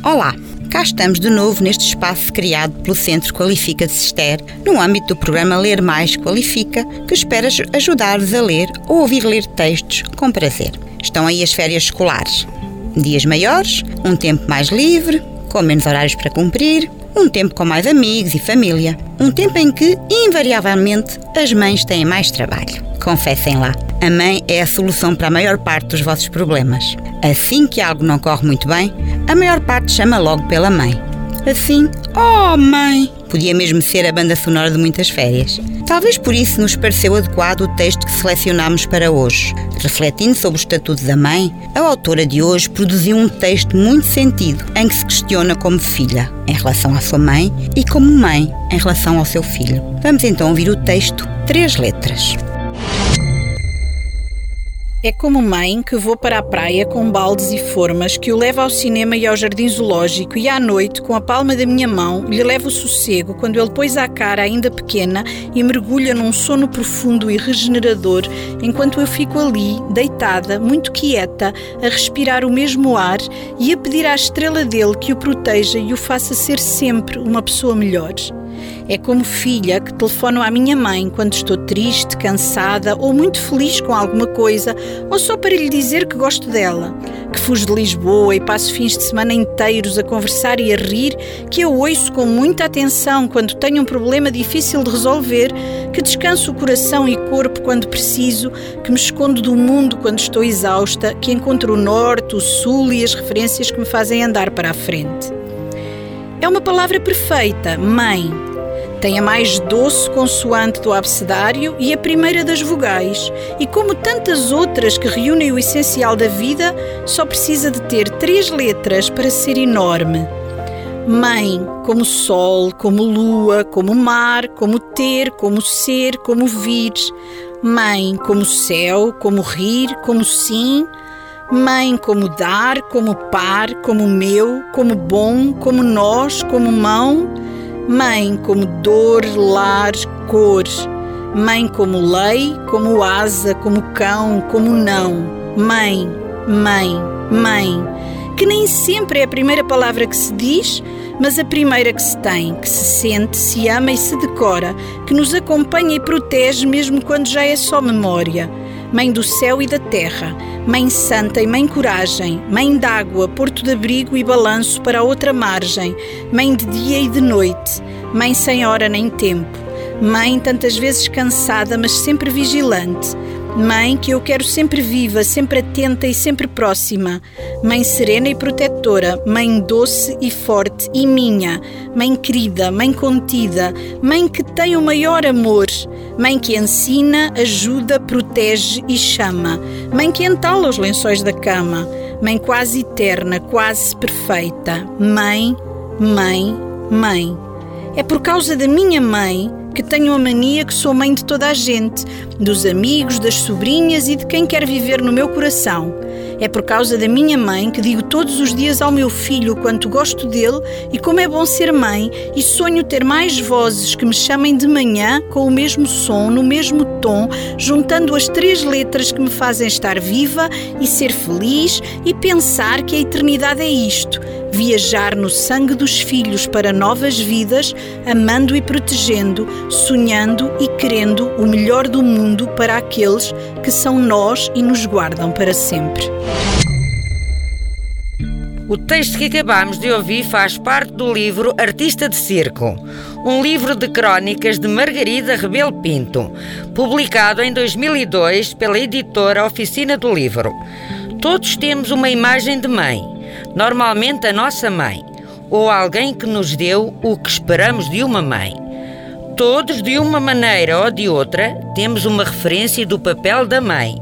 Olá, cá estamos de novo neste espaço criado pelo Centro Qualifica de Sister, no âmbito do programa Ler Mais Qualifica, que espera ajudar-vos a ler ou ouvir ler textos com prazer. Estão aí as férias escolares. Dias maiores, um tempo mais livre, com menos horários para cumprir, um tempo com mais amigos e família. Um tempo em que, invariavelmente, as mães têm mais trabalho. Confessem lá, a mãe é a solução para a maior parte dos vossos problemas. Assim que algo não corre muito bem, a maior parte chama logo pela mãe. Assim, oh mãe! Podia mesmo ser a banda sonora de muitas férias. Talvez por isso nos pareceu adequado o texto que selecionámos para hoje. Refletindo sobre o estatuto da mãe, a autora de hoje produziu um texto muito sentido em que se questiona como filha em relação à sua mãe e como mãe em relação ao seu filho. Vamos então ouvir o texto Três Letras. É como mãe que vou para a praia com baldes e formas, que o levo ao cinema e ao jardim zoológico e à noite, com a palma da minha mão, lhe levo o sossego quando ele pôs a cara ainda pequena e mergulha num sono profundo e regenerador, enquanto eu fico ali, deitada, muito quieta, a respirar o mesmo ar e a pedir à estrela dele que o proteja e o faça ser sempre uma pessoa melhor. É como filha que telefono à minha mãe quando estou triste, cansada ou muito feliz com alguma coisa, ou só para lhe dizer que gosto dela. Que fujo de Lisboa e passo fins de semana inteiros a conversar e a rir, que eu ouço com muita atenção quando tenho um problema difícil de resolver, que descanso o coração e corpo quando preciso, que me escondo do mundo quando estou exausta, que encontro o norte, o sul e as referências que me fazem andar para a frente. É uma palavra perfeita, mãe tem a mais doce consoante do abecedário e a primeira das vogais, e como tantas outras que reúnem o essencial da vida, só precisa de ter três letras para ser enorme. Mãe, como sol, como lua, como mar, como ter, como ser, como vir. Mãe, como céu, como rir, como sim. Mãe, como dar, como par, como meu, como bom, como nós, como mão Mãe como dor, lar, cor. Mãe como lei, como asa, como cão, como não. Mãe, mãe, mãe. Que nem sempre é a primeira palavra que se diz, mas a primeira que se tem, que se sente, se ama e se decora, que nos acompanha e protege mesmo quando já é só memória Mãe do céu e da terra, Mãe santa e Mãe coragem, Mãe d'água, porto de abrigo e balanço para a outra margem, Mãe de dia e de noite, Mãe sem hora nem tempo, Mãe tantas vezes cansada, mas sempre vigilante, Mãe que eu quero sempre viva, sempre atenta e sempre próxima. Mãe serena e protetora, mãe doce e forte e minha. Mãe querida, mãe contida, mãe que tem o maior amor. Mãe que ensina, ajuda, protege e chama. Mãe que entala os lençóis da cama. Mãe quase eterna, quase perfeita. Mãe, mãe, mãe. É por causa da minha mãe que tenho a mania que sou mãe de toda a gente, dos amigos, das sobrinhas e de quem quer viver no meu coração. É por causa da minha mãe que digo todos os dias ao meu filho quanto gosto dele e como é bom ser mãe, e sonho ter mais vozes que me chamem de manhã com o mesmo som, no mesmo tom, juntando as três letras que me fazem estar viva e ser feliz e pensar que a eternidade é isto viajar no sangue dos filhos para novas vidas, amando e protegendo, sonhando e querendo o melhor do mundo para aqueles que são nós e nos guardam para sempre. O texto que acabamos de ouvir faz parte do livro Artista de Circo, um livro de crónicas de Margarida Rebelo Pinto, publicado em 2002 pela editora Oficina do Livro. Todos temos uma imagem de mãe normalmente a nossa mãe, ou alguém que nos deu o que esperamos de uma mãe. Todos, de uma maneira ou de outra, temos uma referência do papel da mãe.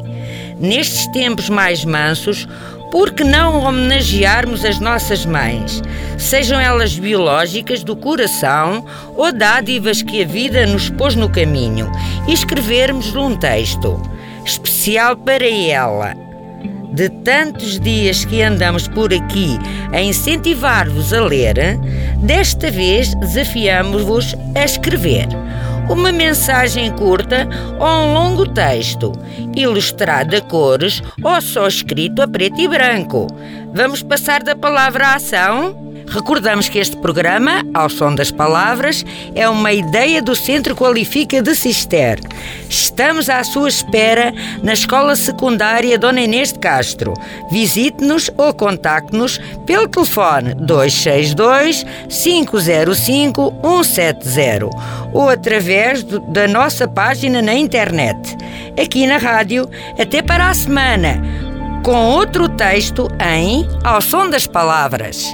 Nestes tempos mais mansos, por que não homenagearmos as nossas mães, sejam elas biológicas, do coração ou dádivas que a vida nos pôs no caminho, e escrevermos um texto especial para ela, de tantos dias que andamos por aqui a incentivar-vos a ler, desta vez desafiamos-vos a escrever uma mensagem curta ou um longo texto, ilustrado a cores ou só escrito a preto e branco. Vamos passar da palavra à ação? Recordamos que este programa, ao som das palavras, é uma ideia do Centro Qualifica de Cister. Estamos à sua espera na Escola Secundária Dona Inês de Castro. Visite-nos ou contacte-nos pelo telefone 262 505 170 ou através do, da nossa página na internet. Aqui na rádio, até para a semana, com outro texto em Ao Som das Palavras.